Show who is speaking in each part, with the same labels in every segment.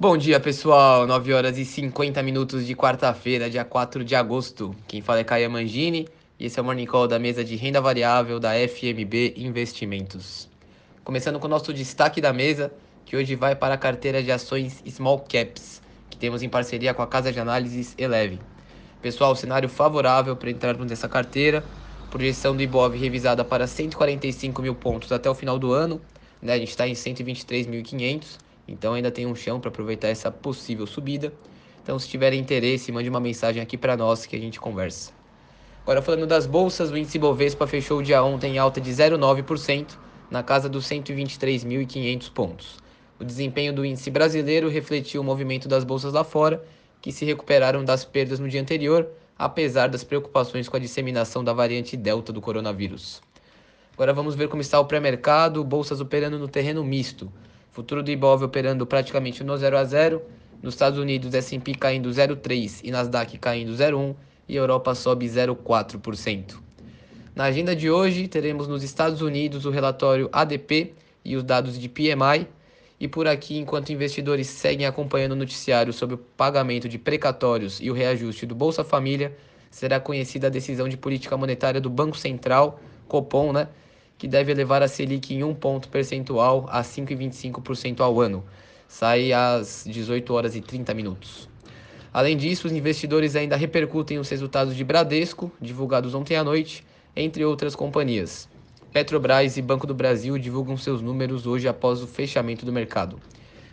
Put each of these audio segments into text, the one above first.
Speaker 1: Bom dia, pessoal. 9 horas e 50 minutos de quarta-feira, dia 4 de agosto. Quem fala é Caia Mangini e esse é o Morning Call da mesa de renda variável da FMB Investimentos. Começando com o nosso destaque da mesa, que hoje vai para a carteira de ações Small Caps, que temos em parceria com a casa de análises Eleve. Pessoal, cenário favorável para entrarmos nessa carteira. Projeção do Ibov revisada para 145 mil pontos até o final do ano. Né? A gente está em 123.500 então ainda tem um chão para aproveitar essa possível subida. Então, se tiverem interesse, mande uma mensagem aqui para nós que a gente conversa. Agora, falando das bolsas, o índice Bovespa fechou o dia ontem em alta de 0,9%, na casa dos 123.500 pontos. O desempenho do índice brasileiro refletiu o movimento das bolsas lá fora, que se recuperaram das perdas no dia anterior, apesar das preocupações com a disseminação da variante Delta do coronavírus. Agora vamos ver como está o pré-mercado, bolsas operando no terreno misto. Futuro do Ibov operando praticamente no 0 a 0. Nos Estados Unidos, S&P caindo 0,3 e Nasdaq caindo 0,1 e Europa sobe 0,4%. Na agenda de hoje, teremos nos Estados Unidos o relatório ADP e os dados de PMI. E por aqui, enquanto investidores seguem acompanhando o noticiário sobre o pagamento de precatórios e o reajuste do Bolsa Família, será conhecida a decisão de política monetária do Banco Central, Copom, né, que deve elevar a Selic em um ponto percentual a 5,25% ao ano. Sai às 18 horas e 30 minutos. Além disso, os investidores ainda repercutem os resultados de Bradesco, divulgados ontem à noite, entre outras companhias. Petrobras e Banco do Brasil divulgam seus números hoje após o fechamento do mercado.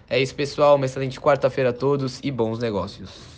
Speaker 1: É isso, pessoal. Uma excelente quarta-feira a todos e bons negócios.